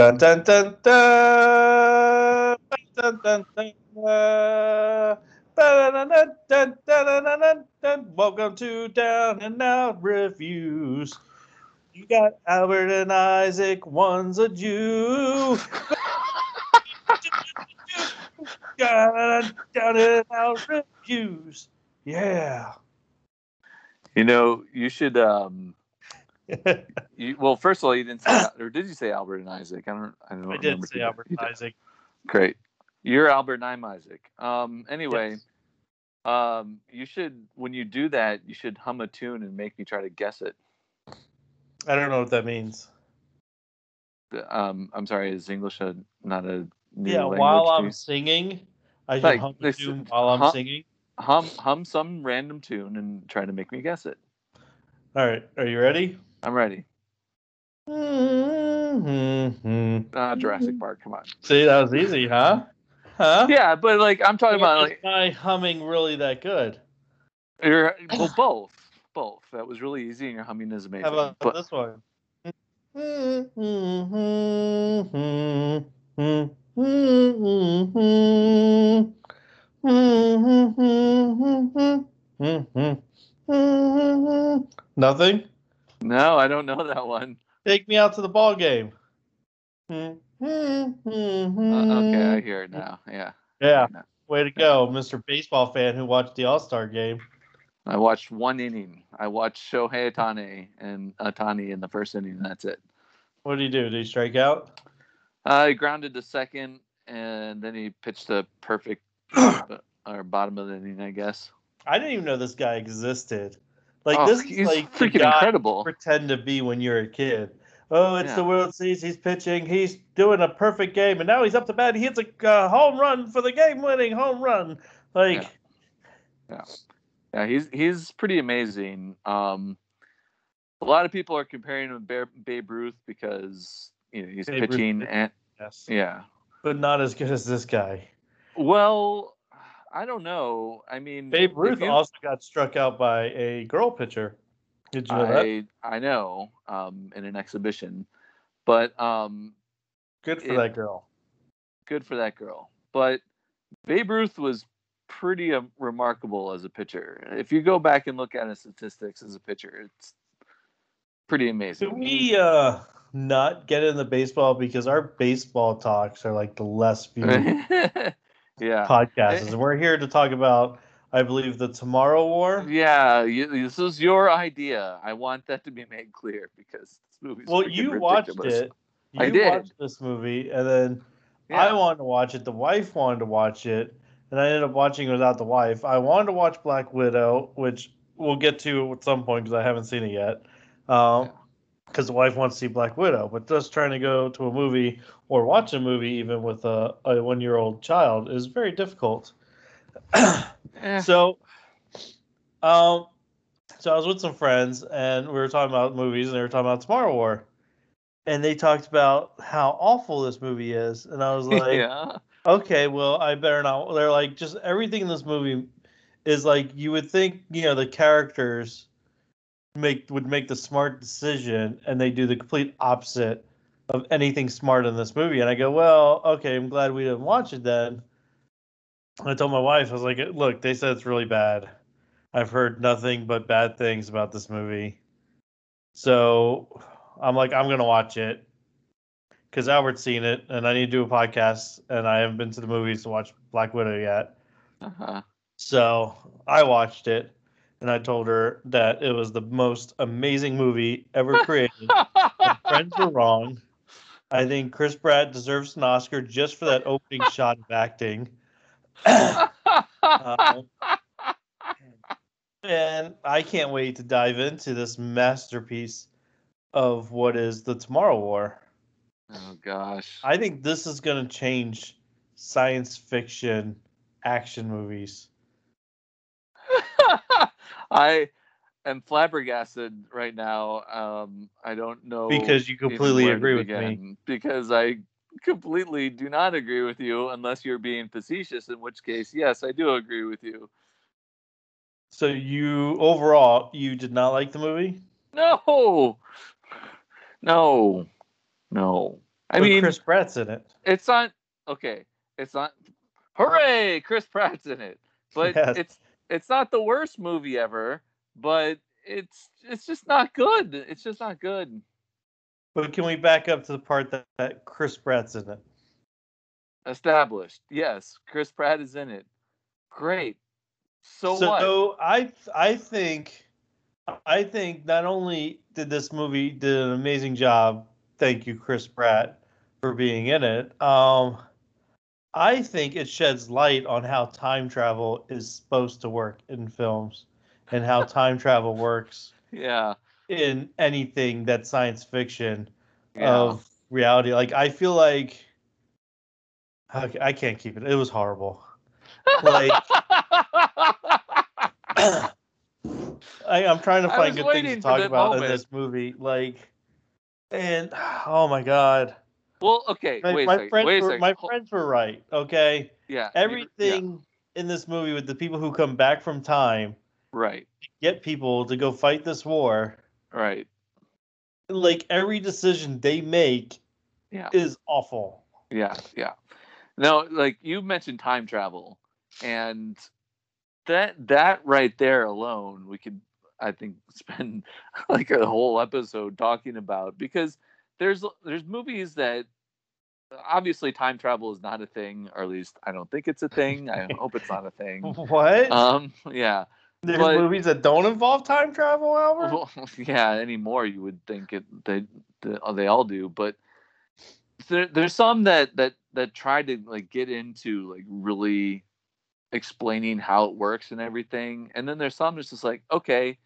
Dun, dun, dun, dun. Dun, dun, dun. Welcome to Down and Out Reviews. You got Albert and Isaac, one's a Jew. Down and Out Reviews. Yeah. You know, you should um you, well, first of all, you didn't say, or did you say Albert and Isaac? I don't. I don't I did say Albert and. Isaac. Great. You're Albert and I'm Isaac. Um. Anyway, Yes. um, you should when you do that, you should hum a tune and make me try to guess it. I don't know what that means. Um, I'm sorry, is English a not a new Yeah, while I'm you? singing, I should Like, hum a tune while I'm hum- singing. hum hum some random tune and try to make me guess it. All right, are you ready? I'm ready. Mm-hmm. Uh, Jurassic Park, come on. See, that was easy, huh? Huh? Yeah, but like I'm talking about Is like my humming really that good? you're well both. Both. That was really easy and your humming is amazing. How about but this one? Nothing. No, I don't know that one. Take me out to the ball game. Uh, okay, I hear it now. Yeah. Yeah, way to go, Mr. Baseball fan who watched the All Star game. I watched one inning. I watched Shohei Atane and Ohtani in the first inning, and that's it. What did he do? Did he strike out? Uh, he grounded to second, and then he pitched a perfect uh, or bottom of the inning, I guess. I didn't even know this guy existed. Like Oh, this is like freaking guy incredible. pretend to be when you're a kid. Oh, it's Yeah. the World Series. He's pitching. He's doing a perfect game, and now he's up to bat. He hits a uh, home run for the game-winning home run. Like, Yeah, yeah. he's he's pretty amazing. Um, a lot of people are comparing him to Babe Ruth because you know he's Babe Ruth pitching did- and yes, yeah. but not as good as this guy. Well, I don't know. I mean, Babe Ruth you- also got struck out by a girl pitcher. Did you know that? I I know um, in an exhibition, but um, Good for it- that girl. good for that girl. But Babe Ruth was pretty um, remarkable as a pitcher. If you go back and look at his statistics as a pitcher, it's pretty amazing. Can we uh not get into baseball because our baseball talks are like the less viewed yeah. podcasts, and we're here to talk about, I believe, the Tomorrow War. Yeah, you, this is your idea. I want that to be made clear because this movie's Well, you watched it. You I did. watched this movie, and then I wanted to watch it. The wife wanted to watch it, and I ended up watching it without the wife. I wanted to watch Black Widow, which we'll get to at some point because I haven't seen it yet. Um, Yeah. Because the wife wants to see Black Widow, but just trying to go to a movie or watch a movie even with a, a one year old child is very difficult. Eh, So, um, so I was with some friends and we were talking about movies and they were talking about Tomorrow War, and they talked about how awful this movie is, and I was like, yeah. okay, well, I better not. They're like, just everything in this movie is like you would think, you know, the characters make would make the smart decision, and they do the complete opposite of anything smart in this movie. And I go, well, okay, I'm glad we didn't watch it then. I told my wife, I was like, look, they said it's really bad. I've heard nothing but bad things about this movie. So I'm like, I'm gonna watch it because Albert's seen it, and I need to do a podcast, and I haven't been to the movies to watch Black Widow yet. Uh-huh. So I watched it, and I told her that it was the most amazing movie ever created. Friends were wrong. I think Chris Pratt deserves an Oscar just for that opening shot of acting. Um, and I can't wait to dive into this masterpiece of what is the Tomorrow War. oh gosh. I think this is going to change science fiction action movies. I am flabbergasted right now. Um, I don't know Because you completely agree with me. Because I completely do not agree with you, unless you're being facetious. In which case, yes, I do agree with you. So you overall you did not like the movie? No, no, no. I But mean, Chris Pratt's in it. it's not okay. It's not. Hooray! Chris Pratt's in it, but Yes. it's it's not the worst movie ever. But it's it's just not good. It's just not good. But can we back up to the part that, that Chris Pratt's in it? Established. Yes, Chris Pratt is in it. Great. So, what? So I I think I think not only did this movie did an amazing job. Thank you, Chris Pratt, for being in it. Um, I think it sheds light on how time travel is supposed to work in films, and how time travel works Yeah. in anything that's science fiction Yeah. of reality. Like I feel like I I can't keep it. It was horrible. Like I, I'm trying to find good things to talk that about in this movie. Like, and oh my god, well, okay. my, wait a my second. friends Wait a were my friends were right. Okay, Yeah. everything in this movie with the people who come back from time right. get people to go fight this war. Right. Like every decision they make Yeah. is awful. Yeah, yeah. Now, like you mentioned time travel, and that that right there alone, we could I think spend like a whole episode talking about because there's there's movies that obviously time travel is not a thing, or at least I don't think it's a thing. I hope it's not a thing. What? Um, yeah, There's but- movies that don't involve time travel, Albert. well, yeah. Anymore, you would think it they they, they all do, but there, there's some that that that try to like get into like really explaining how it works and everything, and then there's some that's just like, okay,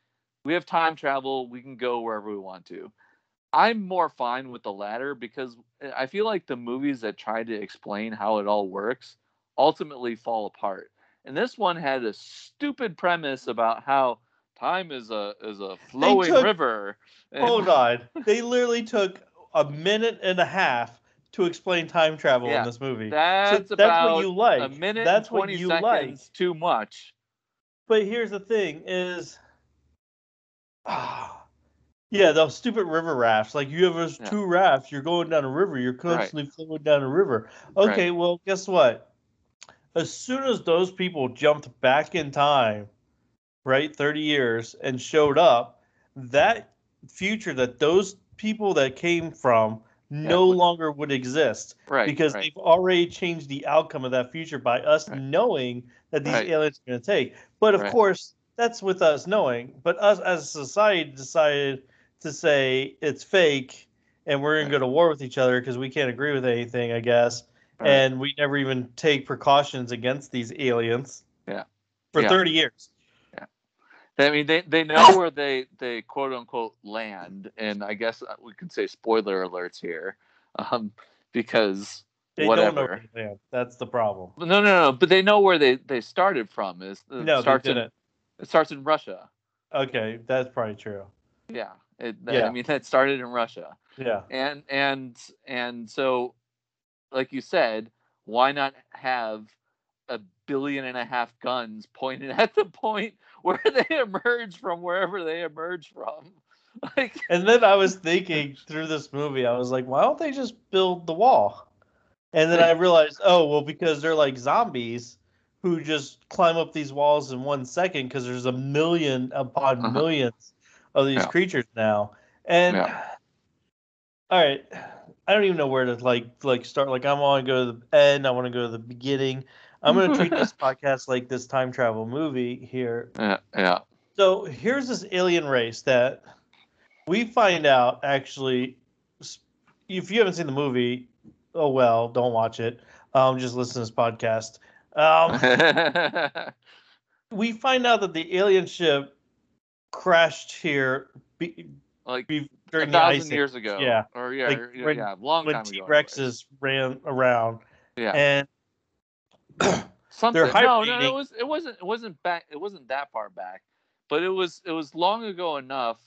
we have time travel, we can go wherever we want to. I'm more fine with the latter because eh, I feel like the movies that try to explain how it all works ultimately fall apart. And this one had a stupid premise about how time is a is a flowing took- river. and- Hold on. They literally took a minute and a half to explain time travel Yeah, in this movie. That's so that's about what you like. a minute That's and 20 what you seconds like. too much. But here's the thing: is yeah, those stupid river rafts. Like you have those Yeah. two rafts. You're going down a river. You're constantly flowing down a river. Okay, well, guess what? As soon as those people jumped back in time, right, 30 years, and showed up, that future that those people that came from no would- longer would exist Right. because right. they've already changed the outcome of that future by us Right. knowing that these Right. aliens are going to take. But of Right. course, that's with us knowing. But us as a society decided to say it's fake and we're going to go to war with each other because we can't agree with anything, I guess. Right. And we never even take precautions against these aliens. Yeah. For Yeah. 30 years. I mean, they, they know where they, they quote unquote land, and I guess uh, we could say spoiler alerts here, um, because They whatever. they. That's the problem. no, no, no, but they know where they, they started from. Is it No, they starts in, didn't. it starts in Russia. Okay, that's probably true. Yeah, it, Yeah. I mean, that started in Russia. Yeah. and and and so like you said why not have a billion and a half guns pointed at the point where they emerge from wherever they emerge from like And then I was thinking through this movie, I was like, why don't they just build the wall? And then I realized, oh, well, because they're like zombies who just climb up these walls in one second because there's a million upon Uh-huh. millions of these Yeah. creatures now. And Yeah. all right, I don't even know where to like like start. Like I want to go to the end. I want to go to the beginning. I'm going to treat this podcast like this time travel movie here. yeah yeah So here's this alien race that we find out actually. If you haven't seen the movie, oh well, don't watch it. Um, just listen to this podcast. Um, we find out that the alien ship crashed here be, like be, a during the ice thousand age, years ago. Yeah, or yeah Like, yeah, when- yeah, long when time T Rexes ran around, yeah. And something. No no it was it wasn't it wasn't back it wasn't that far back but it was it was long ago enough.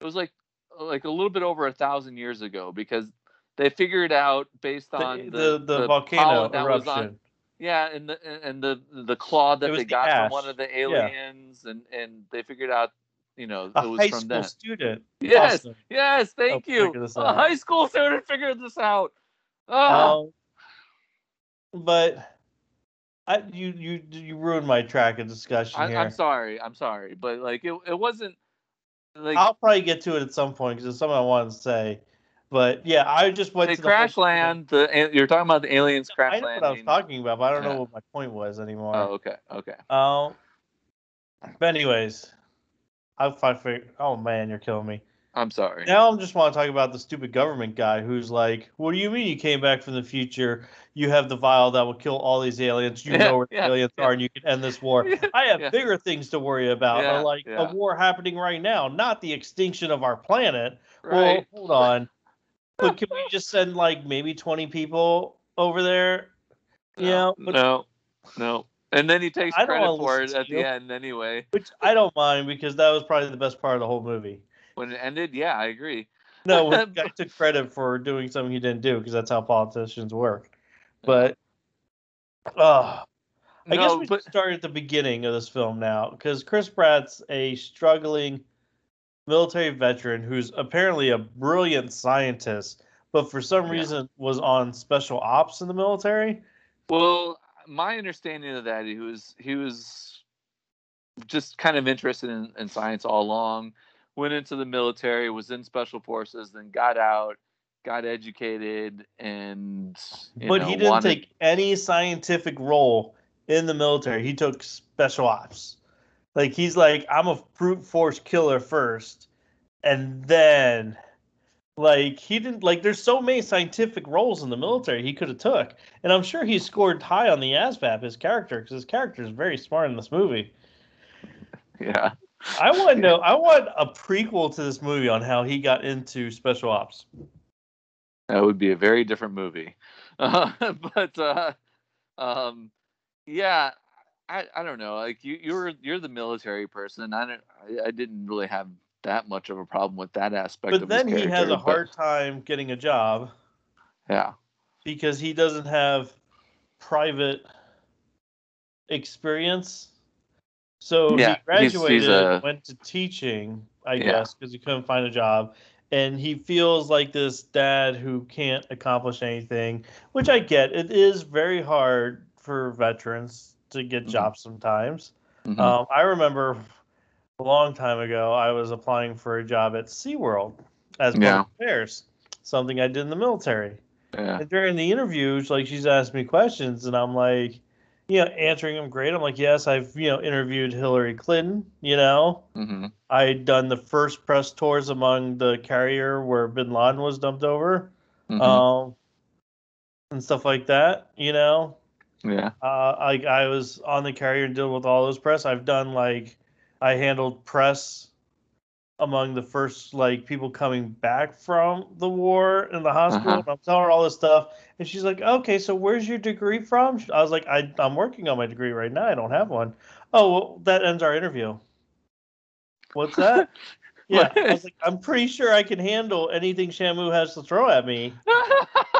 It was like like a little bit over a thousand years ago because they figured out based on the, the the, the, volcano that was eruption. on yeah and the and the the claw that they the got from one of the Yeah. aliens and and they figured out you know a it was high from school them student. yes Austin. yes thank you a high school student figured this out Oh. Um, but I you you you ruined my track of discussion I, here. I'm sorry. I'm sorry, but like it, it wasn't like I'll probably get to it at some point because it's something I wanted to say. But yeah, I just went they to the whole- crash land. The you're talking about the aliens crash land. I know what I was talking about, but I don't Yeah. know what my point was anymore. Oh, okay, okay. Um, but anyways, I find fig- Oh man, you're killing me. I'm sorry. Now I'm just want to talk about the stupid government guy who's like, "What do you mean you came back from the future? You have the vial that will kill all these aliens. You Yeah, know where the yeah, aliens yeah. are, and you can end this war. I have bigger things to worry about, or like a war happening right now, not the extinction of our planet. Right. Well, hold on. but can we just send like maybe twenty people over there? Yeah, No, but no, no. And then he takes credit for it at the end anyway. which I don't mind because that was probably the best part of the whole movie. When it ended, yeah, I agree. No, when guy took credit for doing something he didn't do because that's how politicians work. But uh, I guess we but start at the beginning of this film now because Chris Pratt's a struggling military veteran who's apparently a brilliant scientist, but for some Yeah. reason was on special ops in the military. well, my understanding of that, he was he was just kind of interested in, in science all along. Went into the military, was in special forces, then got out, got educated, and but know, he didn't wanted- take any scientific role in the military. He took special ops. Like he's like, I'm a brute force killer first, and then like he didn't like there's so many scientific roles in the military he could have took. And I'm sure he scored high on the ASVAB, his character, because his character is very smart in this movie. Yeah. I want to know I want a prequel to this movie on how he got into special ops. That would be a very different movie. Uh, but uh, um, yeah, I, I don't know. Like you you're you're the military person. I don't I, I didn't really have that much of a problem with that aspect But then he has a but- hard time getting a job. yeah. because he doesn't have private experience. So Yeah, he he's- he's graduated, a- went to teaching, I Yeah. guess, because he couldn't find a job. And he feels like this dad who can't accomplish anything, which I get. It is very hard for veterans to get Mhm. jobs sometimes. Mhm. Um, I remember a long time ago, I was applying for a job at SeaWorld as public Yeah. affairs, something I did in the military. yeah. And during the interviews, like she's asked me questions, and I'm like, you know, answering them great. I'm like, yes, I've you know interviewed Hillary Clinton. You know, hmm I'd done the first press tours among the carrier where Bin Laden was dumped over, hmm um, and stuff like that. You know, yeah. uh, like I was on the carrier and dealing with all those press. I've done like I handled press among the first like people coming back from the war in the hospital. Uh-huh. And I'm telling her all this stuff, and she's like, "Okay, so where's your degree from?" I was like, I, "I'm working on my degree right now. I don't have one." Oh, well, that ends our interview. What's that? yeah, I was like, I'm pretty sure I can handle anything Shamu has to throw at me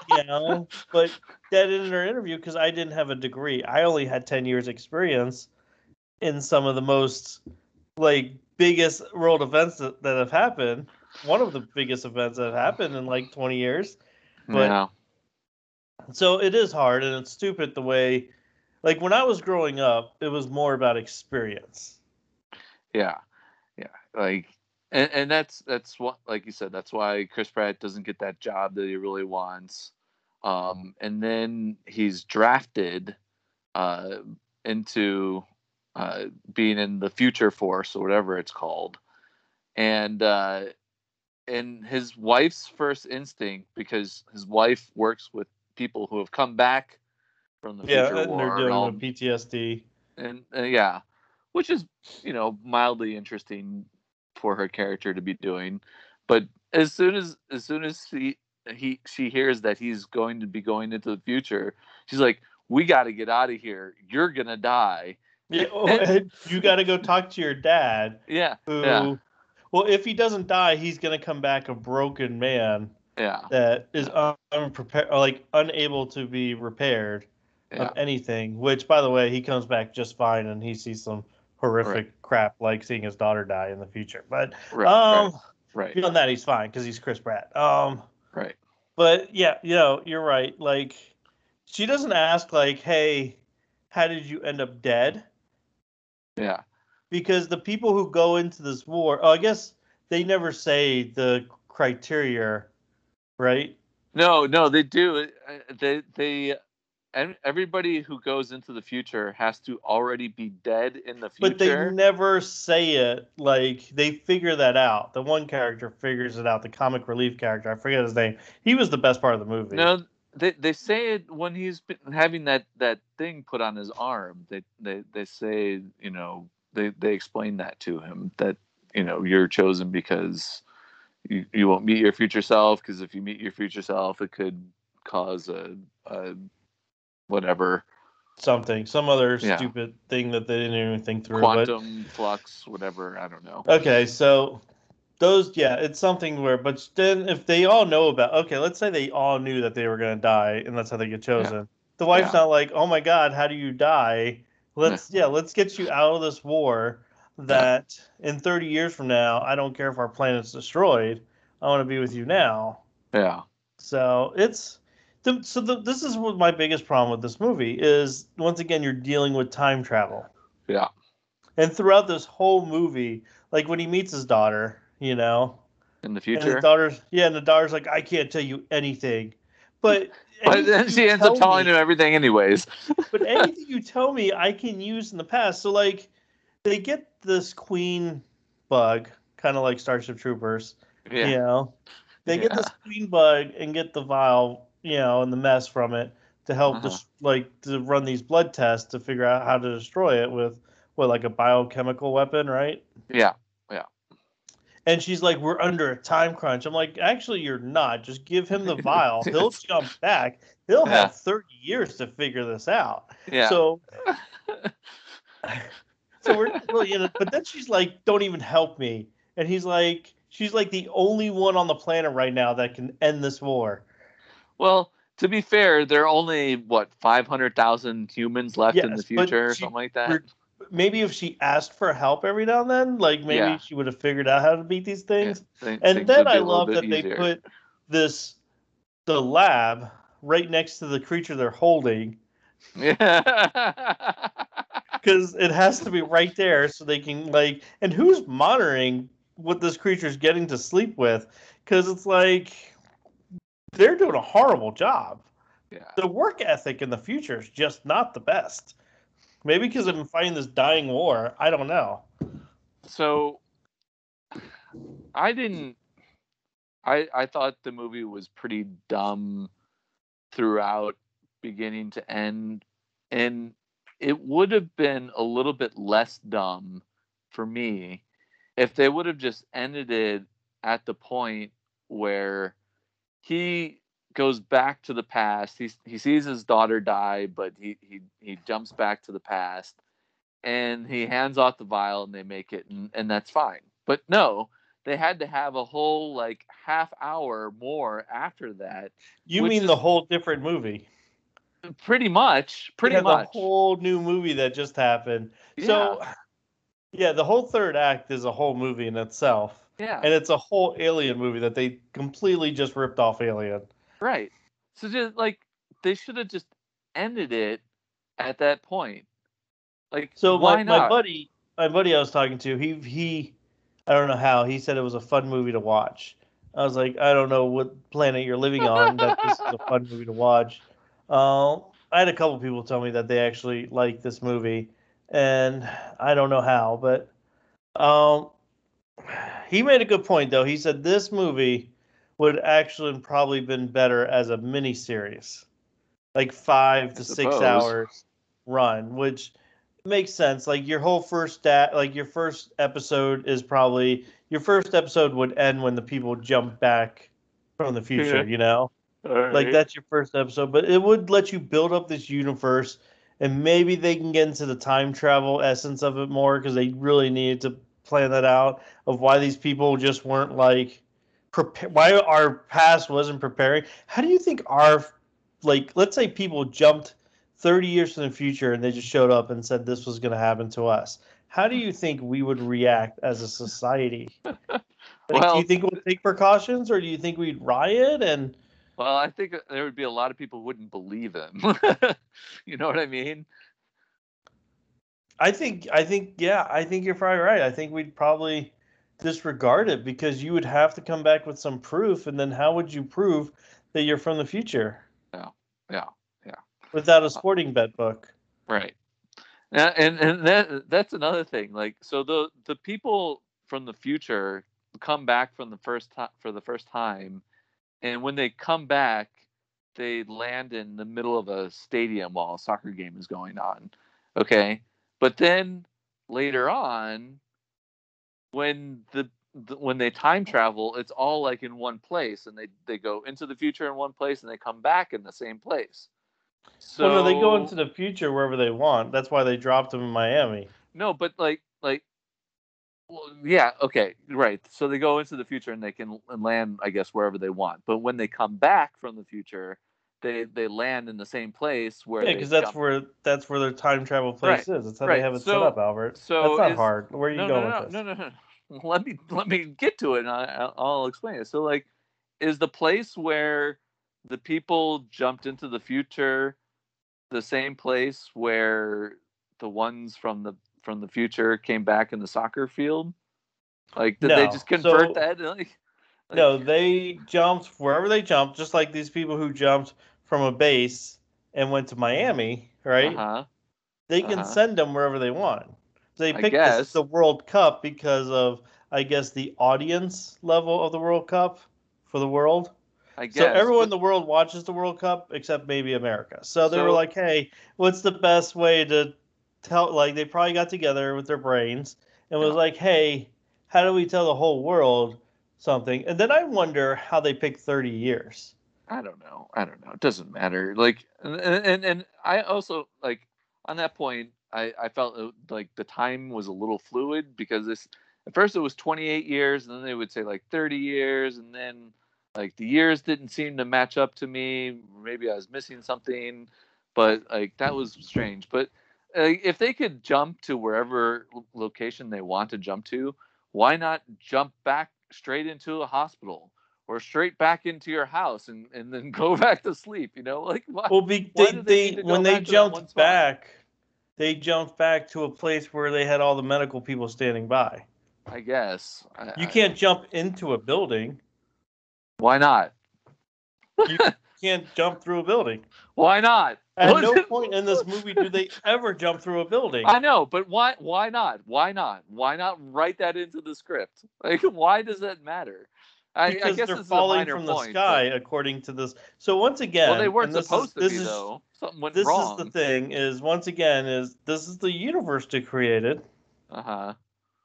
you know but that ended our interview because i didn't have a degree i only had 10 years experience in some of the most like biggest world events that, that have happened. One of the biggest events that have happened in like 20 years. But- yeah. so it is hard and it's stupid the way like when i was growing up it was more about experience. Yeah, yeah, like, and and that's that's what, like you said, that's why Chris Pratt doesn't get that job that he really wants. Um, and then he's drafted, uh, into, uh, being in the Future Force or whatever it's called, and uh, and his wife's first instinct because his wife works with people who have come back from the yeah future and war they're and dealing all- with ptsd and uh, yeah, which is you know mildly interesting for her character to be doing. But as soon as as soon as she he she hears that he's going to be going into the future, she's like, "We got to get out of here. You're gonna die." Yeah, oh, you got to go talk to your dad Yeah, who Yeah. well if he doesn't die he's going to come back a broken man yeah, that is unprepared like unable to be repaired yeah, of anything which by the way he comes back just fine and he sees some horrific crap like seeing his daughter die in the future but right, um right, right, beyond that he's fine because he's chris pratt um right. But yeah, you know, you're right. Like, she doesn't ask like, "Hey, how did you end up dead?" Yeah. Because the people who go into this war, oh, I guess they never say the criteria, right? No, no, they do. Uh, They they and everybody who goes into the future has to already be dead in the future. But they never say it. Like they figure that out. The one character figures it out. The comic relief character, I forget his name. He was the best part of the movie. No, they they say it when he's been having that that thing put on his arm. They they they say you know they they explain that to him that you know you're chosen because you you won't meet your future self because if you meet your future self it could cause a, a whatever something, some other Yeah. stupid thing that they didn't even think through. but- quantum flux whatever I don't know. Okay, so those, yeah, it's something where, but then if they all know about, okay, let's say they all knew that they were going to die and that's how they get chosen. The wife's Yeah. not like, oh my God, how do you die? Let's, yeah, let's get you out of this war that in 30 years from now, I don't care if our planet's destroyed. I want to be with you now. Yeah. So it's, the, so the, this is what my biggest problem with this movie is once again, you're dealing with time travel. Yeah. And throughout this whole movie, like when he meets his daughter, you know, In the and future. daughter's yeah, and the daughter's like, I can't tell you anything, but But anything then she ends up telling me- him everything anyways. But anything you tell me, I can use in the past. So like, they get this queen bug, kind of like Starship Troopers, Yeah. you know, they get Yeah. this queen bug and get the vial, you know, and the mess from it to help Uh-huh. just like to run these blood tests to figure out how to destroy it with what like a biochemical weapon, right? Yeah. And she's like, "We're under a time crunch." I'm like, "Actually, you're not. Just give him the vial. He'll jump back. He'll Yeah. have 30 years to figure this out." Yeah. So, so we're really in it. But then she's like, "Don't even help me." And he's like, "She's like the only one on the planet right now that can end this war." Well, to be fair, there are only what five hundred thousand humans left in the future, or she- something like that. Maybe if she asked for help every now and then, like maybe Yeah. she would have figured out how to beat these Yeah, things. And things then I love that they put this the lab right next to the creature they're holding Yeah. because it has to be right there so they can like and who's monitoring what this creature's getting to sleep with because it's like they're doing a horrible job yeah. the work ethic in the future is just not the best maybe because i'm fighting this dying war. I don't know. So I didn't I I thought the movie was pretty dumb throughout beginning to end and it would have been a little bit less dumb for me if they would have just ended it at the point where he goes back to the past. He he sees his daughter die, but he he he jumps back to the past, and he hands off the vial, and they make it, and, and that's fine. But no, they had to have a whole like half hour more after that. you mean the whole different movie Pretty much, pretty much. the whole new movie that just happened so yeah the whole third act is a whole movie in itself yeah, and it's a whole alien movie that they completely just ripped off alien right. So just like they should have just ended it at that point. Like so why my, my buddy my buddy i was talking to he he i don't know how he said it was a fun movie to watch i was like i don't know what planet you're living on that this is a fun movie to watch uh, i had a couple people tell me that they actually like this movie and i don't know how but um he made a good point though he said this movie would actually probably been better as a mini series like five to six hours run which makes sense. Like your whole first da- like your first episode is probably your first episode would end when the people jump back from the future Yeah. you know? Like that's your first episode but it would let you build up this universe and maybe they can get into the time travel essence of it more because they really needed to plan that out of why these people just weren't like prepare why our past wasn't preparing how do you think our like let's say people jumped 30 years to the future and they just showed up and said this was going to happen to us how do you think we would react as a society like, do you think we'll take precautions or do you think we'd riot and Well, I think there would be a lot of people who wouldn't believe him. you know what I mean? I think I think yeah, I think you're probably right. I think we'd probably disregard it because you would have to come back with some proof and then how would you prove that you're from the future? Yeah. Yeah. Yeah. Without a uh, sporting bet book. Right. And and that that's another thing. Like so the the people from the future come back from the first time for the first time and when they come back they land in the middle of a stadium while a soccer game is going on. Okay? But then later on when the, the, when they time travel, it's all like in one place, and they they go into the future in one place, and they come back in the same place. So well, no, they go into the future wherever they want. That's why they dropped them in Miami. No, but like like well, yeah, okay, right. So they go into the future and they can land, I guess, wherever they want. But when they come back from the future, they they land in the same place where yeah, because that's where that's where their time travel place right. is. That's how right. they have it so, set up, Albert. So that's not is, hard. Where are you no, going no, no, with this? No, no, no, let me let me get to it and I, I'll explain it. So like, is the place where the people jumped into the future the same place where the ones from the from the future came back in the soccer field? Like, did no. they just convert so, that? Like, like, no, they jumped wherever they jumped, just like these people who jumped from a base and went to Miami, right? Uh-huh. They can uh-huh. send them wherever they want. They picked this, the World Cup because of, I guess, the audience level of the World Cup for the world. I guess. So everyone but... in the world watches the World Cup except maybe America. So they so... were like, "Hey, what's the best way to tell?" Like they probably got together with their brains and was yeah. like, "Hey, how do we tell the whole world something?" And then I wonder how they picked thirty years. I don't know. I don't know. It doesn't matter. Like, and and, and I also like on that point. I, I felt uh, like the time was a little fluid because this at first it was 28 years and then they would say like 30 years and then like the years didn't seem to match up to me maybe i was missing something but like that was strange. But uh, if they could jump to wherever location they want to jump to why not jump back straight into a hospital or straight back into your house and, and then go back to sleep you know? Like why, well be, they, they, they when they jumped back they jumped back to a place where they had all the medical people standing by. I guess. you can't I, jump into a building. Why not? you can't jump through a building. Why not? At no point in this movie do they ever jump through a building. I know, but why? Why not? Why not? Why not write that into the script? Like, why does that matter? I, because I guess they're falling from the point, sky, but... according to this. So once again, well, they weren't supposed is, to be is, though. Something went this wrong. This is the thing: is once again, is this is the universe they created. Uh huh.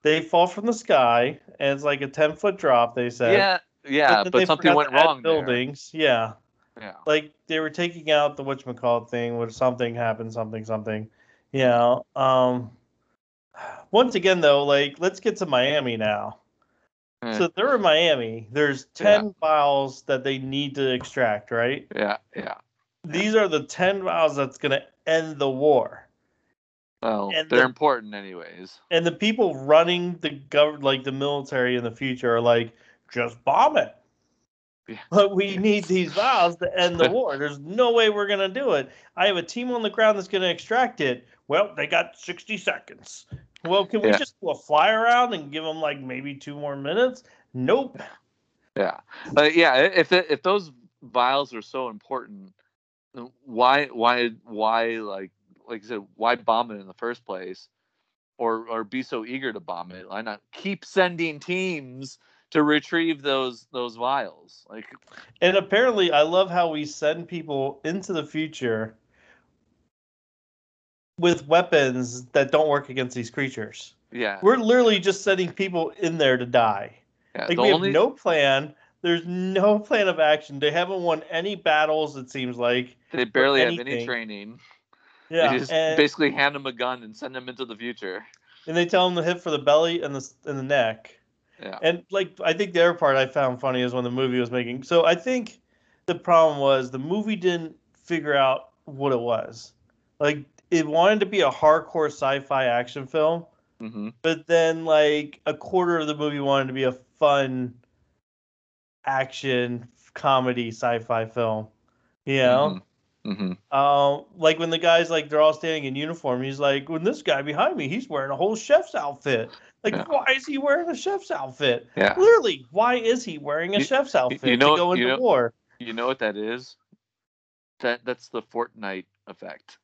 They fall from the sky, and it's like a ten foot drop. They said. Yeah, yeah, but, but something went wrong. Buildings, there. yeah. Yeah. Like they were taking out the whatchamacallit thing, where something happened, something, something. Yeah. Um. Once again, though, like let's get to Miami now. Mm. So they're in Miami. There's 10 yeah. vials that they need to extract, right? Yeah, yeah. These are the 10 vials that's going to end the war. Well, and they're the, important anyways. And the people running the government, like the military in the future, are like, just bomb it. Yeah. But we need these vials to end the war. There's no way we're going to do it. I have a team on the ground that's going to extract it. Well, they got 60 seconds. Well, can we yeah. just do a fly around and give them like maybe two more minutes? Nope. Yeah, uh, yeah. If it, if those vials are so important, why why why like like I said, why bomb it in the first place, or or be so eager to bomb it? Why not keep sending teams to retrieve those those vials? Like, and apparently, I love how we send people into the future with weapons that don't work against these creatures. Yeah. We're literally just sending people in there to die. Yeah, like we only... have no plan. There's no plan of action. They haven't won any battles. It seems like they barely have any training. Yeah, they just and, basically hand them a gun and send them into the future. And they tell them to hit for the belly and the and the neck. Yeah. And like I think the other part I found funny is when the movie was making. So I think the problem was the movie didn't figure out what it was. Like it wanted to be a hardcore sci-fi action film, mm-hmm. but then like a quarter of the movie wanted to be a fun action comedy sci-fi film. You know, hmm uh, like when the guys like they're all standing in uniform. He's like, when this guy behind me, he's wearing a whole chef's outfit. Like, Yeah. why is he wearing a chef's outfit? Yeah. Clearly, why is he wearing a You- chef's outfit you know- to go you know- war? You know what that is? That that's the Fortnite effect.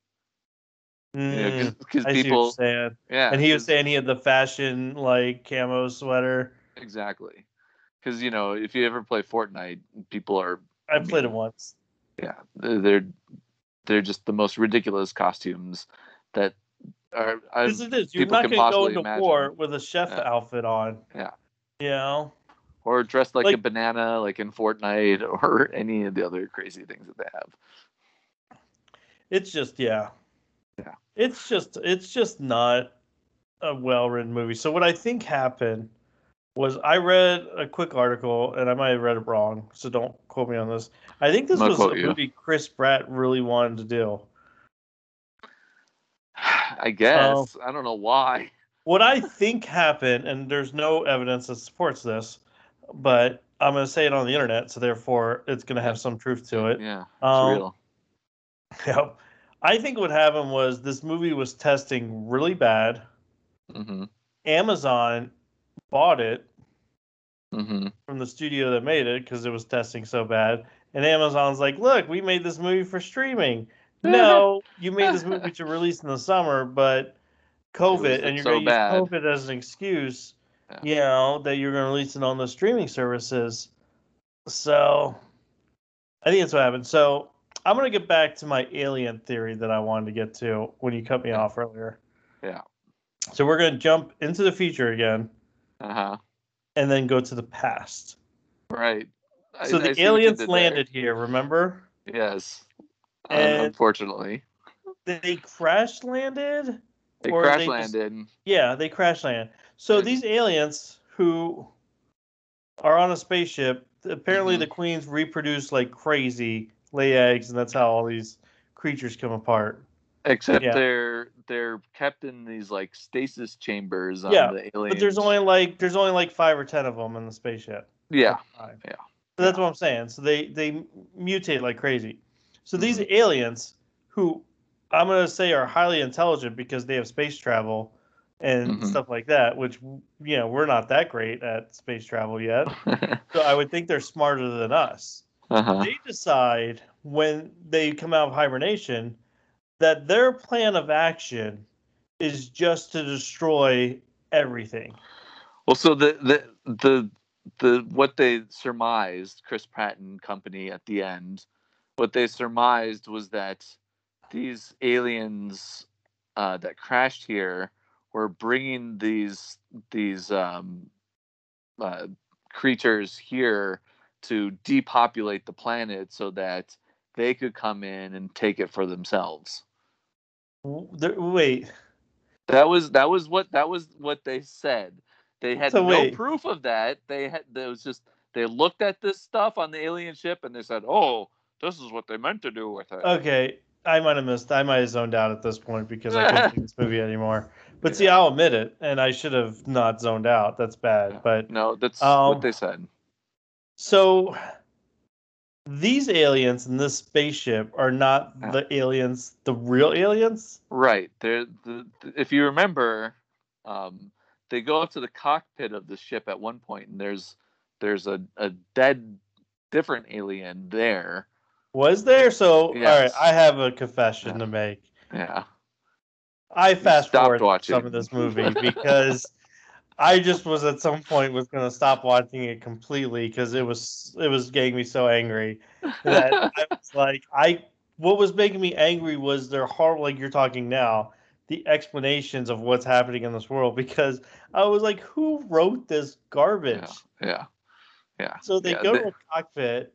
Mm, Because what you're people, saying. yeah, And he was saying he had the fashion like camo sweater. exactly. Because you know, if you ever play Fortnite, people are I played it once. yeah, they're they're, just the most ridiculous costumes that are. Because it is. You're people not can going to go into imagine. war with a chef Yeah. outfit on. Yeah. You know? or dressed like, a banana, like in Fortnite, or any of the other crazy things that they have. It's just yeah. It's just it's just not a well written movie. So what I think happened was I read a quick article and I might have read it wrong, so don't quote me on this. I think this was a you. movie Chris Pratt really wanted to do. I guess I don't know why. What I think happened, and there's no evidence that supports this, but I'm going to say it on the internet, so therefore it's going to have some truth to it. Yeah, it's Um, real. Yep. I think what happened was this movie was testing really bad. hmm Amazon bought it hmm from the studio that made it because it was testing so bad. And Amazon's like, look, we made this movie for streaming. No, you made this movie to release in the summer, but COVID, and you're so going to bad. use COVID as an excuse, Yeah. you know, that you're going to release it on the streaming services. So I think that's what happened. So I'm going to get back to my alien theory that I wanted to get to when you cut me off earlier. Yeah. So we're going to jump into the future again Uh huh. and then go to the past. Right. So I the you aliens did there. landed here, remember? Yes. And- unfortunately, They crash landed? they or crash they just- landed. Yeah, they crash landed. So these aliens who are on a spaceship, apparently Mhm. the queens reproduce like crazy, lay eggs, and that's how all these creatures come apart. Except Yeah. they're they're kept in these like stasis chambers on Yeah, the aliens. But there's only like there's only like five or ten of them in the spaceship. yeah. Five. Yeah. So that's what I'm saying. So they they mutate like crazy. So these Mhm. aliens, who I'm gonna say are highly intelligent because they have space travel and Mhm. stuff like that, which you know we're not that great at space travel yet. So I would think they're smarter than us. Uh-huh. They decide when they come out of hibernation that their plan of action is just to destroy everything. Well, so the the the the what they surmised, Chris Pratt and company at the end, what they surmised was that these aliens uh, that crashed here were bringing these these um, uh, creatures here to depopulate the planet so that they could come in and take it for themselves. Wait, That was that was what that was what they said. They had So no wait. proof of that. They had there was just they looked at this stuff on the alien ship and they said, "Oh, this is what they meant to do with it." Okay, I might have missed. I might have zoned out at this point because I couldn't see this movie anymore. But see, I'll admit it, and I should have not zoned out. That's bad. Yeah. But no, that's Um, what they said. So these aliens in this spaceship are not Yeah. the aliens, the real aliens. Right. They're the, if you remember, um, they go up to the cockpit of the ship at one point, and there's there's a, a dead different alien there. Was there? So all right, I have a confession Yeah. to make. Yeah. I fast forward some of this movie because I just was at some point was gonna stop watching it completely because it was it was getting me so angry that I was like I what was making me angry was their horrible like you're talking now the explanations of what's happening in this world because I was like who wrote this garbage Yeah. Yeah. so they Yeah, go they- to a cockpit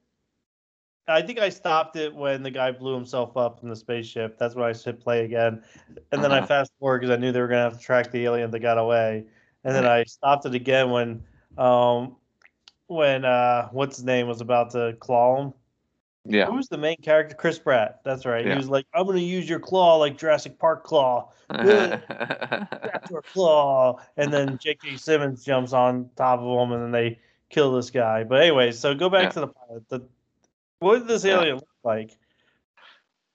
I think I stopped it when the guy blew himself up in the spaceship. That's when I hit play again. And then I Uh-huh. fast forward because I knew they were going to have to track the alien that got away. And then I stopped it again when, um, when uh, what's his name was about to claw him. Yeah. Who was the main character? Chris Pratt. That's right. Yeah. He was like, "I'm going to use your claw like Jurassic Park claw, Raptor claw." And then J.K. Simmons jumps on top of him, and then they kill this guy. But anyway, so go back Yeah. to the pilot. The What did this Yeah. alien look like?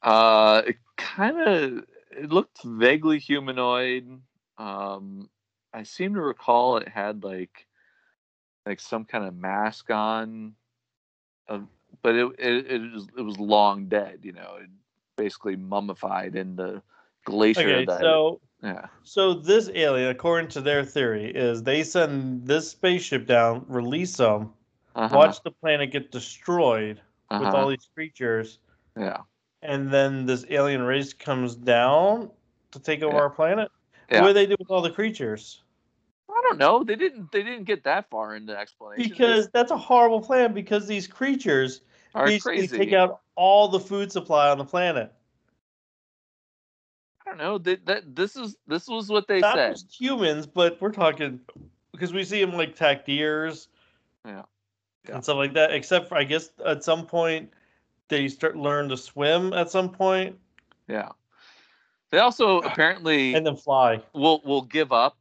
Uh, it kind of it looked vaguely humanoid. Um, I seem to recall it had like like some kind of mask on, uh, but it it it was it was long dead. You know, it basically mummified in the glacier. Okay, that, so yeah, so this alien, according to their theory, is they send this spaceship down, release them, uh-huh, watch the planet get destroyed with uh-huh, all these creatures, yeah, and then this alien race comes down to take over Yeah. our planet. Yeah. What do they do with all the creatures? I don't know. They didn't they didn't get that far into explanation. Because that's a horrible plan. Because these creatures are basically crazy. take out all the food supply on the planet. I don't know. They, that this is this was what they Not said. just humans, but we're talking because we see them like attack deers Yeah. Yeah. and stuff like that. Except for I guess at some point they start learn to swim at some point Yeah. They also apparently and then fly. will will give up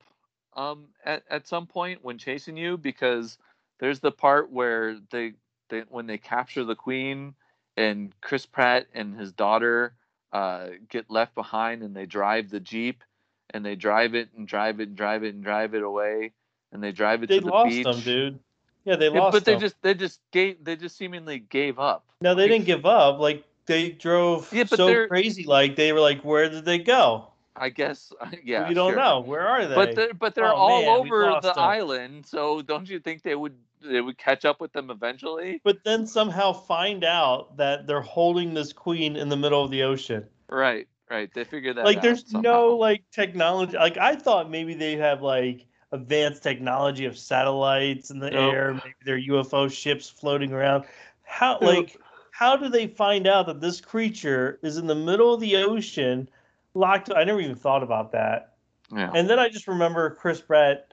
um at, at some point when chasing you because there's the part where they they when they capture the queen and Chris Pratt and his daughter uh get left behind and they drive the jeep and they drive it and drive it and drive it and drive it away and they drive it They to the lost beach. them, dude. Yeah, they lost but they them. just they just gave they just seemingly gave up. No, they didn't give up. Like they drove Yeah, but so they're- crazy. Like they were like, where did they go? I guess yeah. we don't sure. know. Where are they? But they're but they're Oh, all man, over the them. island, so don't you think they would they would catch up with them eventually? but then somehow find out that they're holding this queen in the middle of the ocean. Right, right. They figure that like there's somehow. no like technology. Like I thought maybe they have like advanced technology of satellites in the Nope. air, maybe their UFO ships floating around. How like how do they find out that this creature is in the middle of the ocean locked I never even thought about that. yeah. And then I just remember Chris Pratt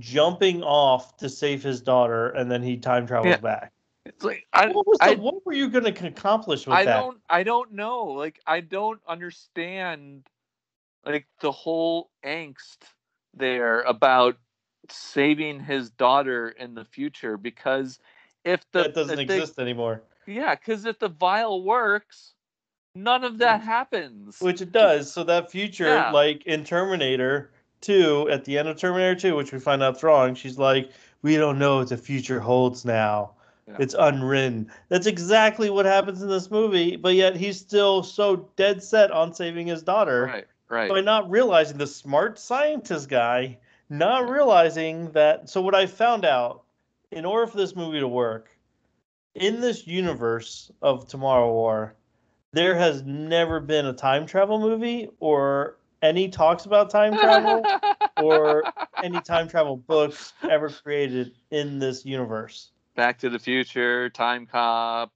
jumping off to save his daughter and then he time travels Yeah. back. It's like I What was the, I, what were you going to accomplish with I that? don't I don't know. Like I don't understand like the whole angst there about saving his daughter in the future because if the that doesn't exist anymore. Yeah, because if the vial works, none of that mm. happens. Which it does. So that future, Yeah. like in Terminator 2, at the end of Terminator 2, which we find out's wrong, she's like, We don't know what the future holds now. Yeah. It's unwritten. That's exactly what happens in this movie, but yet he's still so dead set on saving his daughter right, right. by not realizing the smart scientist guy, not realizing that. So, what I found out in order for this movie to work, in this universe of Tomorrow War, there has never been a time travel movie or any talks about time travel or any time travel books ever created in this universe. Back to the Future, Time Cop,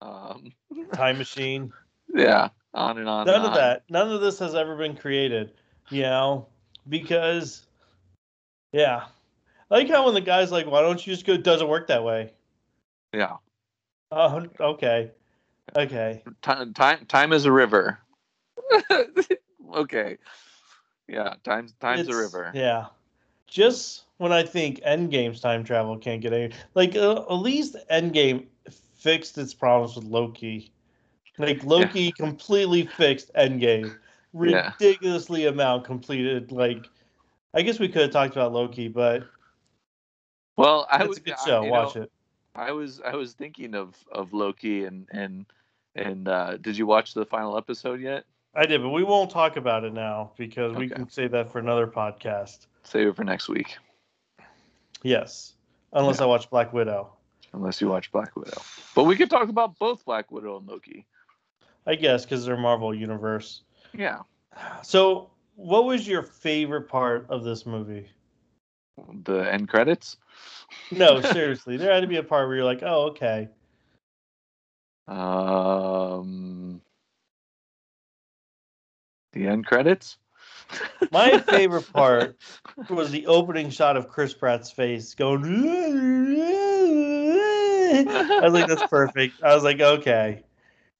um, Time machine. yeah, on and on. None and of that. None of this has ever been created, you know, because, yeah. I like how when the guy's like, why don't you just go, it doesn't work that way. Yeah, Oh, okay. Okay. time, time, time is a river. okay, yeah, time, time's time's a river. Yeah. Just when I think Endgame's time travel can't get any, like, uh, at least Endgame fixed its problems with Loki. Like, Loki completely fixed Endgame. Yeah. Ridiculously amount completed. Like, I guess we could have talked about Loki, but Well, I it's was a good show. Watch know, it. I was I was thinking of of Loki and and and uh, did you watch the final episode yet? I did, but we won't talk about it now because we can save that for another podcast. Save it for next week, Yes. Unless Yeah. I watch Black Widow. unless you watch Black Widow. But we could talk about both Black Widow and Loki. I guess because they're Marvel Universe. Yeah, So, what was your favorite part of this movie? The end credits. No, seriously. There had to be a part where you're like, oh, okay. Um, the end credits. My favorite part was the opening shot of Chris Pratt's face going. I was like, that's perfect. I was like, okay,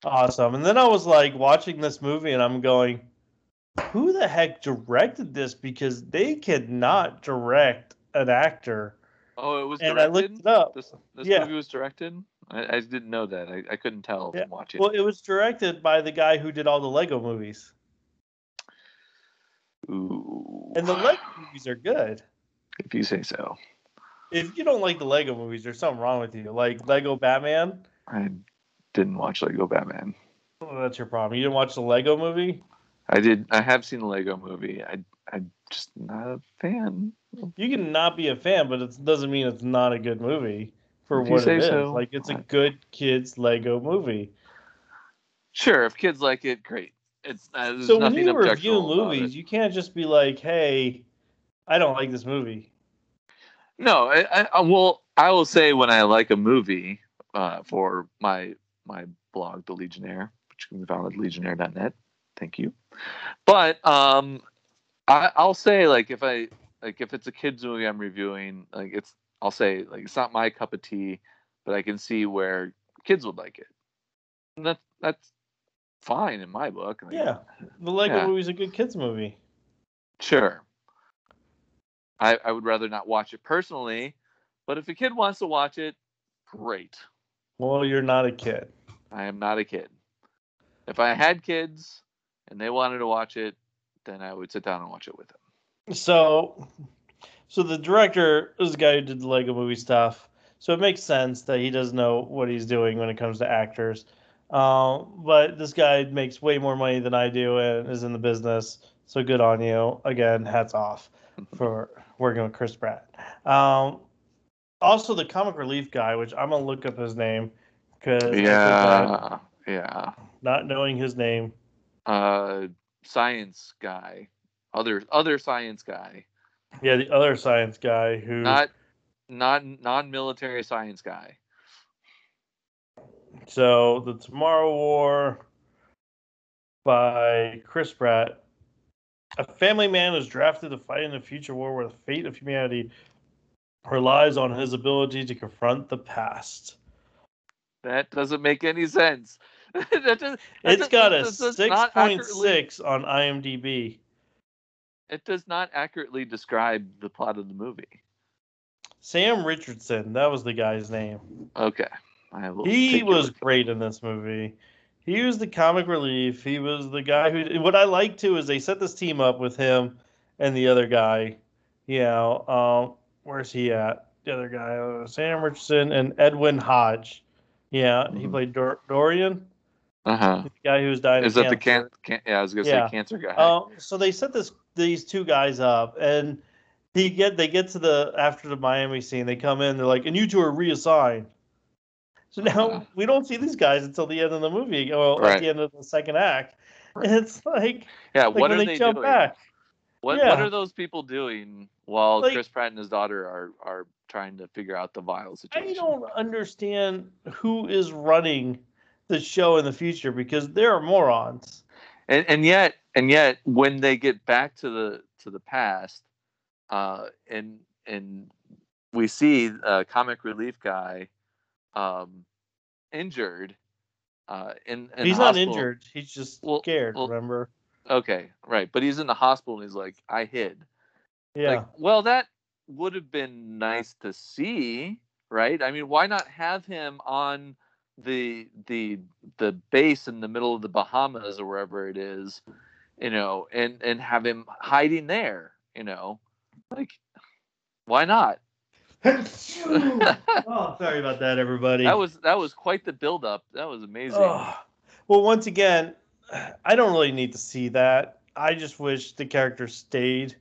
awesome. And then I was like watching this movie, and I'm going, who the heck directed this? Because they cannot direct an actor. Oh, it was And directed. I looked it up. This this Yeah. movie was directed. I, I didn't know that. I, I couldn't tell Yeah, from watching. Well, it was directed by the guy who did all the Lego movies, Ooh. and the Lego movies are good. if you say so. If you don't like the Lego movies, there's something wrong with you. Like Lego Batman, I didn't watch Lego Batman. well, that's your problem. You didn't watch the Lego movie. I did. I have seen the Lego movie. I I'm just not a fan. You can not be a fan, but it doesn't mean it's not a good movie for If you what say it is. so. Like it's a good kids Lego movie. Sure, if kids like it, great. It's uh, so when you review movies, you can't just be like, "Hey, I don't like this movie." No, I, I, I will. I will say when I like a movie uh, for my my blog, The Legionnaire, which can be found at legionnaire.net. Thank you. But um, I, I'll say like if I like if it's a kids movie I'm reviewing, like it's I'll say like it's not my cup of tea, but I can see where kids would like it. And that's that's fine in my book. Like, Yeah, the Lego Yeah. movie's a good kids movie. Sure. I, I would rather not watch it personally, but if a kid wants to watch it, great. Well, you're not a kid. I am not a kid. If I had kids and they wanted to watch it, then I would sit down and watch it with them. So, so the director is the guy who did the Lego movie stuff. So it makes sense that he doesn't know what he's doing when it comes to actors. Um, but this guy makes way more money than I do and is in the business. So good on you. Again, hats off for working with Chris Pratt. Um, also, the comic relief guy, which I'm gonna look up his name because Yeah, yeah. not knowing his name. Uh, science guy, other other science guy, Yeah, the other science guy who not not non-military science guy. So the Tomorrow War by Chris Pratt. A family man is drafted to fight in a future war where the fate of humanity relies on his ability to confront the past. That doesn't make any sense. that does, that It's got a does- six point six on IMDb. It does not accurately describe the plot of the movie. Sam Richardson, that was the guy's name. Okay. He was great in this movie. He was the comic relief. He was the guy who. What I like too is they set this team up with him and the other guy. You know, um, where's he at? The other guy, uh, Sam Richardson and Edwin Hodge. Yeah, he Mhm. played Dor- Dorian, Uh-huh. the guy who's dying. Is that the can, can? Yeah, I was gonna Yeah. say cancer guy. Um, so they set this these two guys up, and he get they get to the after the Miami scene. They come in, they're like, "And you two are reassigned." So now Uh-huh. we don't see these guys until the end of the movie, or at the end of the second act. And it's like, yeah, like what are they, they jump doing? back. What Yeah. What are those people doing while Like- Chris Pratt and his daughter are are trying to figure out the vial I don't understand who is running the show in the future because there are morons. and and yet and yet when they get back to the to the past uh and and we see a comic relief guy um injured uh in, in He's not injured. He's just Well- scared. well- remember? okay right but he's in the hospital and he's like i hid Yeah. like well that would have been nice to see right i mean why not have him on the the the base in the middle of the bahamas or wherever it is you know and and have him hiding there you know like why not oh, sorry about that, everybody. that was that was quite the build up that was amazing Ugh. Well, once again, I don't really need to see that. I just wish the character stayed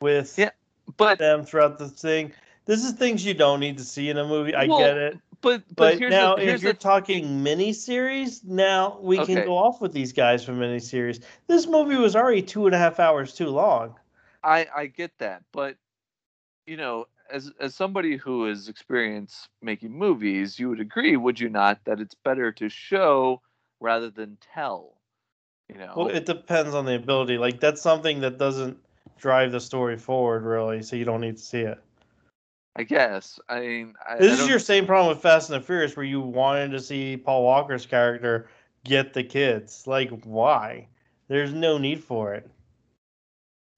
with Yeah, but them throughout the thing. This is things you don't need to see in a movie. I Well, get it. But but, But here's now, the, here's if you're the, talking miniseries, now we can go off with these guys for miniseries. This movie was already two and a half hours too long. I I get that, but you know, as as somebody who has experienced making movies, you would agree, would you not, that it's better to show rather than tell? You know, Well, it depends on the ability. Like that's something that doesn't drive the story forward, really. So you don't need to see it. I guess. I mean, I, This I is your same problem with Fast and the Furious, where you wanted to see Paul Walker's character get the kids. Like, why? There's no need for it.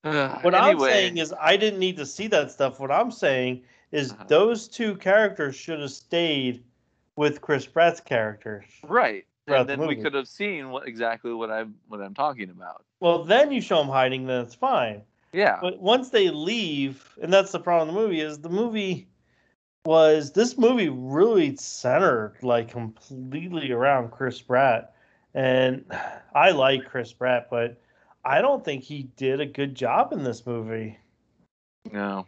Ugh, What I'm saying is, I didn't need to see that stuff. What I'm saying is, Uh-huh. those two characters should have stayed with Chris Pratt's character. Right. And the then we could have seen what exactly what I'm what I'm talking about. Well, then you show him hiding, then it's fine. Yeah. But once they leave, and that's the problem. with The movie is the movie was this movie really centered like completely around Chris Pratt, and I like Chris Pratt, but I don't think he did a good job in this movie. No.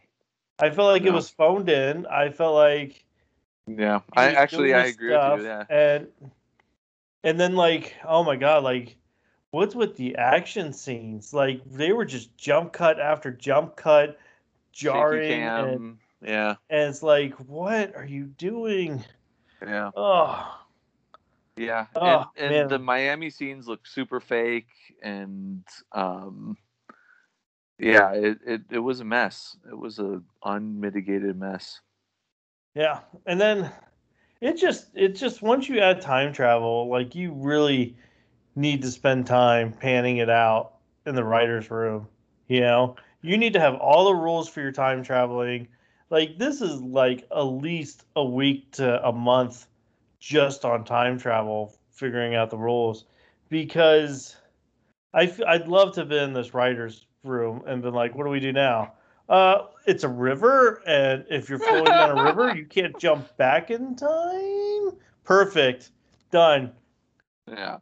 I felt like it was phoned in. I felt like Yeah. I actually I agree with stuff, you. Yeah. And and then like, oh my god, like what's with the action scenes? Like they were just jump cut after jump cut, jarring, and. Yeah. and it's like, what are you doing? Yeah. Oh, Yeah. Oh, and and the. Miami scenes look super fake and um yeah, it, it, it was a mess. It was a unmitigated mess. yeah. And then it just it just once you add time travel, like you really need to spend time panning it out in the writer's room. You know, you need to have all the rules for your time traveling. Like this is like at least a week to a month just on time travel, figuring out the rules. Because I f- I'd love to have been in this writer's room and been like, what do we do now? Uh, it's a river, and if you're floating down a river, you can't jump back in time. Perfect, done. Yeah.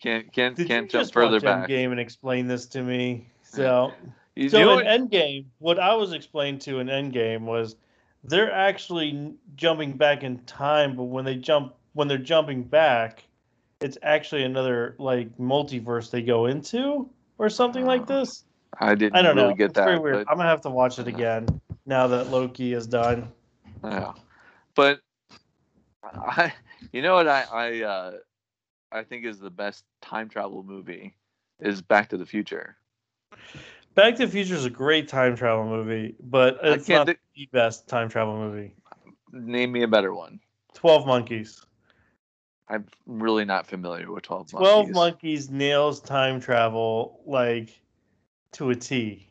Can't can't Did can't jump just further back. Endgame and explain this to me? So, You so do in? Endgame, what I was explained to in Endgame was they're actually jumping back in time, but when they jump, when they're jumping back, it's actually another like multiverse they go into or something like this. I didn't I don't really know. get it's very that. weird. But I'm gonna have to watch it again now that Loki is done. Yeah, but I, you know what I I uh, I think is the best time travel movie is Back to the Future. Back to the Future is a great time travel movie, but it's not the best time travel movie. Name me a better one. Twelve Monkeys. I'm really not familiar with Twelve Monkeys. Twelve Monkeys nails time travel like to a T.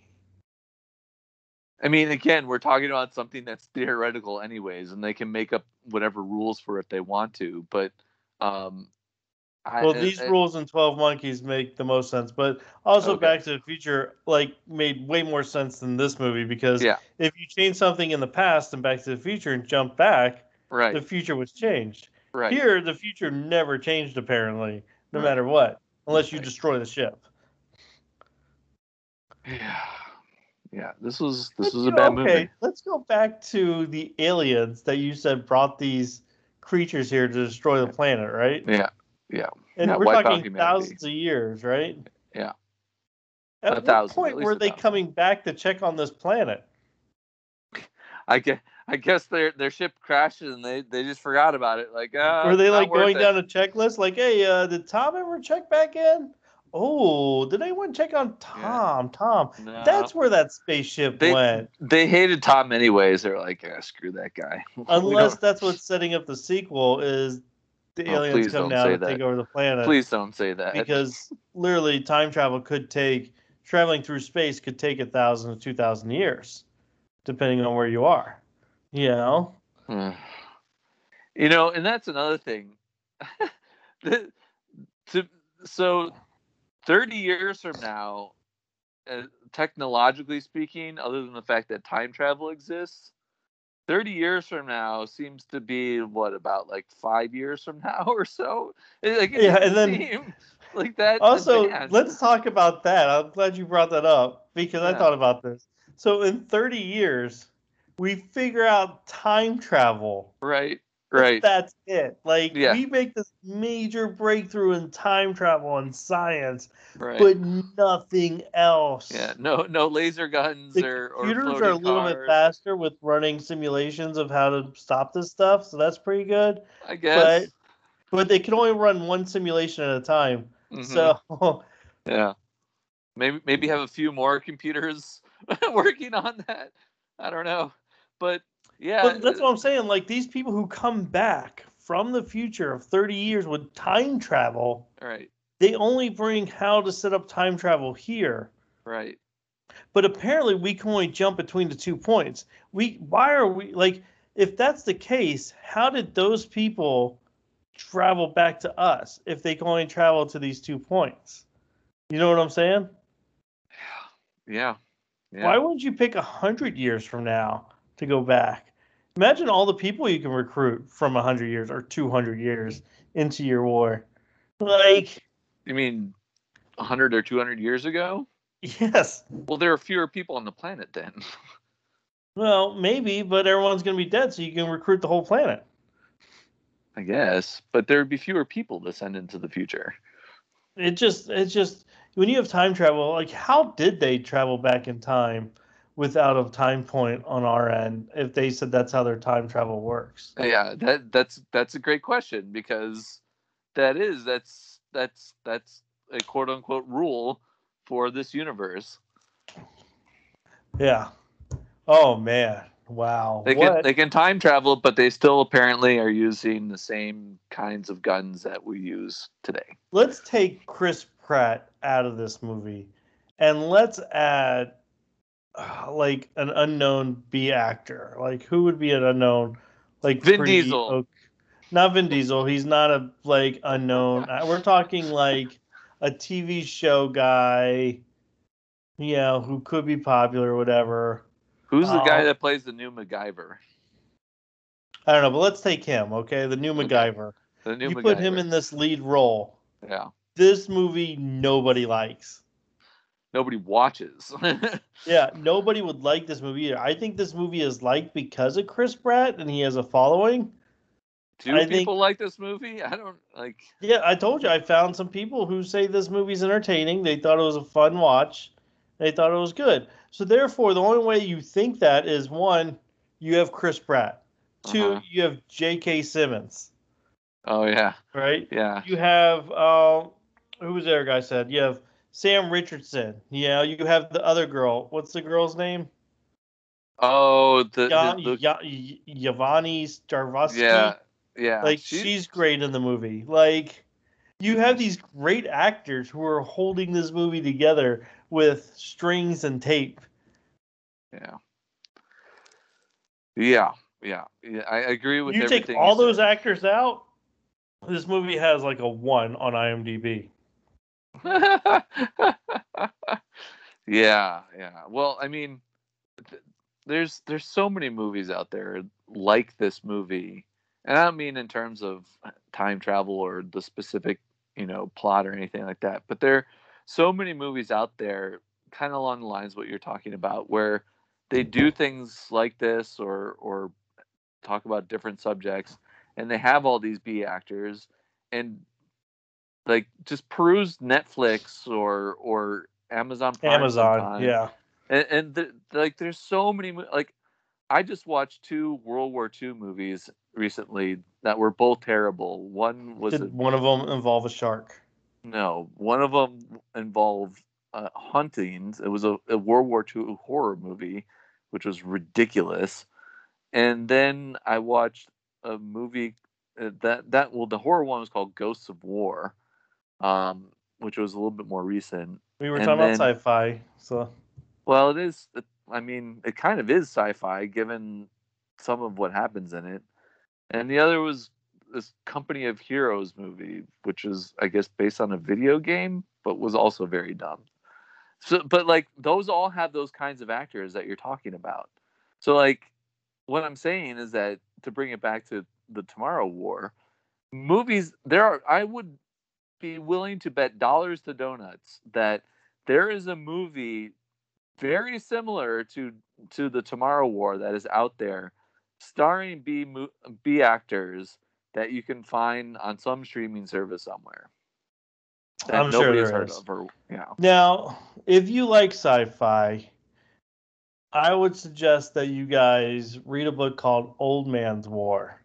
I mean, again, we're talking about something that's theoretical, anyways, and they can make up whatever rules for it they want to. But um, I, Well, uh, these I- rules in Twelve Monkeys make the most sense, but also Okay. Back to the Future like made way more sense than this movie because Yeah. if you change something in the past and Back to the Future and jump back, right, the future was changed. right, Here, the future never changed apparently, no Right. matter what, unless you destroy the ship. yeah, yeah. This was this was a bad okay, movie. let's go back to the aliens that you said brought these creatures here to destroy the planet, right? Yeah, yeah. And Yeah, we're talking thousands of years, right? Yeah. At A what thousand, point were they thousand. coming back to check on this planet? I guess I guess their their ship crashes and they they just forgot about it. Like, uh, were they like going it. down a checklist? Like, hey, uh, did Tom ever check back in? Oh, did anyone check on Tom? Tom. No. That's where that spaceship They- went. They hated Tom anyways. They're like, yeah, screw that guy. Unless that's what's setting up the sequel is the Oh, aliens come down and take that. over the planet. please don't say that. because literally time travel could take traveling through space could take a thousand to two thousand years, depending on where you are. You know, you know, and that's another thing. The- to so, thirty years from now, uh, technologically speaking, other than the fact that time travel exists, thirty years from now seems to be what about like five years from now or so. Like, Yeah, and then- like that. also advanced. let's talk about that. I'm glad you brought that up because I thought about this. So in 30 years, we figure out time travel. right, right. That's it. Like Yeah. we make this major breakthrough in time travel and science, Right. but nothing else. yeah, no, no laser guns the or, or computers floating are a little bit faster with running simulations of how to stop this stuff, so that's pretty good. I guess. But but they can only run one simulation at a time. Mhm. So yeah, maybe maybe have a few more computers working on that. I don't know, but yeah, but that's what I'm saying. Like these people who come back from the future of 30 years with time travel, right, they only bring how to set up time travel here. right. But apparently we can only jump between the two points. We why are we like if that's the case, how did those people travel back to us if they can only travel to these two points? You know what I'm saying? Yeah. yeah. Why wouldn't you pick a hundred years from now to go back? Imagine all the people you can recruit from hundred years or two hundred years into your war. Like, You mean 100 or 200 years ago? yes. Well, there are fewer people on the planet then. Well, maybe, but everyone's gonna be dead, so you can recruit the whole planet. I guess, but there would be fewer people to send into the future. It just, it's just when you have time travel, like how did they travel back in time without a time point on our end? If they said that's how their time travel works, Yeah, that that's that's a great question because that is that's that's that's a quote unquote rule for this universe. yeah. Oh man, wow. They what? can they can time travel, but they still apparently are using the same kinds of guns that we use today. let's take Chris Pratt out of this movie and let's add like an unknown B actor. Like who would be an unknown like Vin pretty Diesel. o- not Vin Diesel. He's not a like unknown. Uh, We're talking like a TV show guy, you know, who could be popular or whatever. Who's the guy Oh. that plays the new MacGyver? I don't know, but let's take him, okay? The new Okay. MacGyver. The new you MacGyver. put him in this lead role. Yeah. This movie nobody likes. Nobody watches. Yeah, nobody would like this movie either. I think this movie is liked because of Chris Pratt and he has a following. Do I think- people like this movie? I don't like. Yeah, I told you I found some people who say this movie's entertaining. They thought it was a fun watch. They thought it was good. So therefore, the only way you think that is one, you have Chris Pratt. 2 Uh-huh. you have J.K. Simmons, Oh yeah, right? yeah. You have uh, who was there? guy said? You have Sam Richardson. Yeah, you have the other girl. What's the girl's name? Oh, the, Ya- the, the Ya- Y- Yvonne Strahovski. yeah, yeah. like She- she's great in the movie. Like you have these great actors who are holding this movie together with strings and tape. yeah, yeah, yeah. yeah. I agree with you take all those actors out, this movie has like a one on IMDb. yeah, yeah. Well, I mean, th- there's there's so many movies out there like this movie, and I don't mean in terms of uh, time travel or the specific you know plot or anything like that, but there are so many movies out there, kind of along the lines of what you're talking about, where they do things like this or or talk about different subjects, and they have all these B actors, and like just peruse Netflix or or Amazon Prime Amazon, sometime, yeah. and, and th- like there's so many like i just watched two world war ii movies recently that were both terrible. One was a, Did one of them involve a shark? no one of them involved uh, huntings it was a, a world war ii horror movie which was ridiculous. And then i watched a movie uh, that that well the horror one was called ghosts of war um which was a little bit more recent We were And talking then- about sci-fi, so Well, it is. I mean, it kind of is sci-fi given some of what happens in it. And the other was this Company of Heroes movie, which is, I guess, based on a video game, but was also very dumb. So, but like those all have those kinds of actors that you're talking about. So, like, what I'm saying is that to bring it back to the Tomorrow War, movies there are. I would be willing to bet dollars to donuts that there is a movie very similar to to the Tomorrow War that is out there, starring B mo- B actors that you can find on some streaming service somewhere. That I'm sure nobody's heard is. of. Or, yeah. Now, if you like sci-fi, I would suggest that you guys read a book called Old Man's War.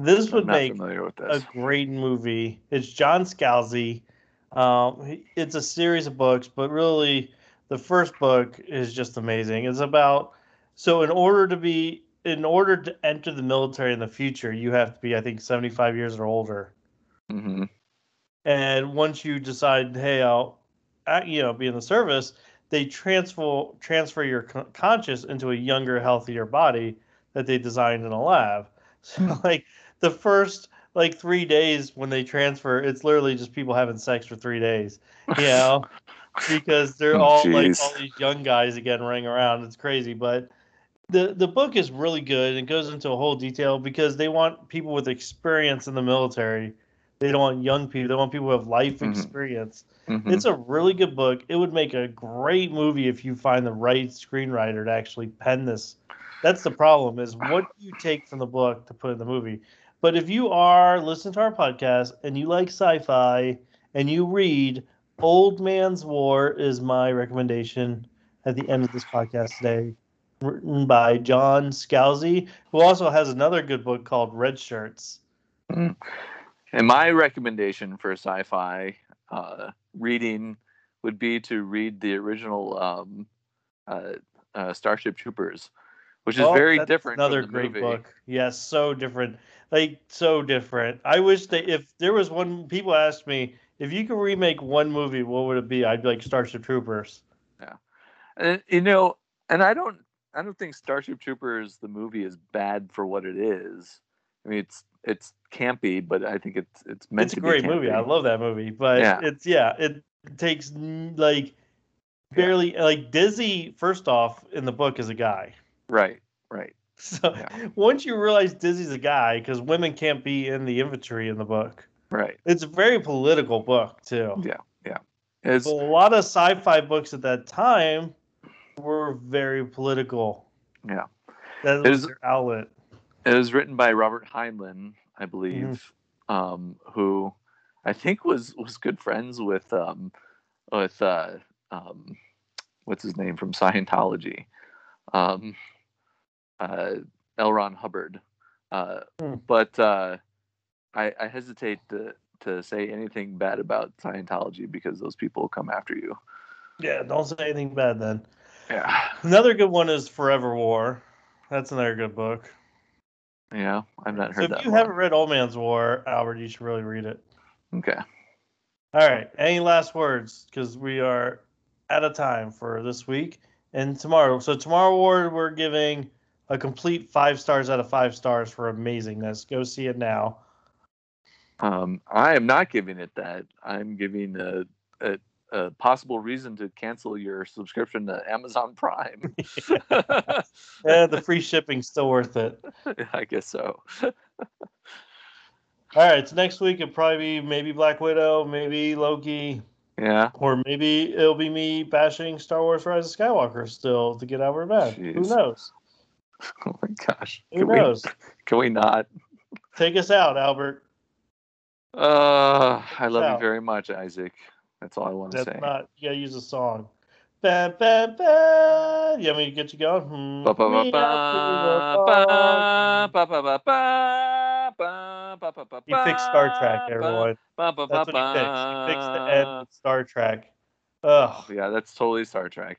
This would make with a great movie. It's John Scalzi. Um, it's a series of books, but really, the first book is just amazing. It's about so in order to be in order to enter the military in the future, you have to be, I think, seventy five years or older. hmm And once you decide, hey, I'll, you know, be in the service, they transfer transfer your con- conscious into a younger, healthier body that they designed in a lab. So like the first like three days when they transfer, it's literally just people having sex for three days. You know, because they're Oh, all like all these young guys again running around. It's crazy, but the the book is really good. It goes into a whole detail because they want people with experience in the military. They don't want young people. They want people who have life Mhm. experience. Mhm. It's a really good book. It would make a great movie if you find the right screenwriter to actually pen this. That's the problem is what do you take from the book to put in the movie. But if you are listening to our podcast and you like sci-fi and you read Old Man's War is my recommendation at the end of this podcast today, written by John Scalzi, who also has another good book called Red Shirts. And my recommendation for sci-fi uh, reading would be to read the original um, uh, uh, Starship Troopers, which is Oh, very different. from Another the great movie. book. Yes, so different. Like so different. I wish that if there was one people asked me if you could remake one movie, what would it be? I'd be like Starship Troopers. Yeah, and you know, and I don't, I don't think Starship Troopers the movie is bad for what it is. I mean, it's it's campy, but I think it's it's meant it's a great movie. I love that movie, but Yeah. it's yeah, it takes like barely like Dizzy. First off, in the book is a guy. Right, right. So Yeah. once you realize Dizzy's a guy, because women can't be in the infantry in the book. Right. It's a very political book too. Yeah, yeah. It's a lot of sci-fi books at that time were very political. Yeah. that was is- their outlet. it was written by Robert Heinlein, I believe, um, who I think was was good friends with um, with uh, um, what's his name from Scientology, um, uh, L. Ron Hubbard. Uh, Hmm. But uh, I, I hesitate to to say anything bad about Scientology because those people come after you. Yeah, don't say anything bad then. Yeah, Another good one is Forever War. That's another good book. yeah. I've not So heard if that. you one. haven't read Old Man's War, Albert, you should really read it. Okay. All right. Any last words? Because we are out of time for this week and tomorrow. So tomorrow, Ward, we're giving a complete five stars out of five stars for amazingness. Go see it now. Um, I am not giving it that. I'm giving a, a, a possible reason to cancel your subscription to Amazon Prime. Yeah, the free shipping's still worth it. I guess so. All right. So next week it'll probably be maybe Black Widow, maybe Loki, Yeah. or maybe it'll be me bashing Star Wars: Rise of Skywalker still to get Albert mad. Who Jeez. knows? Oh my gosh. Who can knows? We, can we not? Take us out, Albert. Uh, I love out. you very much, Isaac. That's all I want to say. Not, you gotta use a song. Ba, ba, ba. You want me to get you going? Ba. He fixed Star Trek, everyone. That's what he fixed. He fixed the end of Star Trek. Ugh. Yeah, that's totally Star Trek.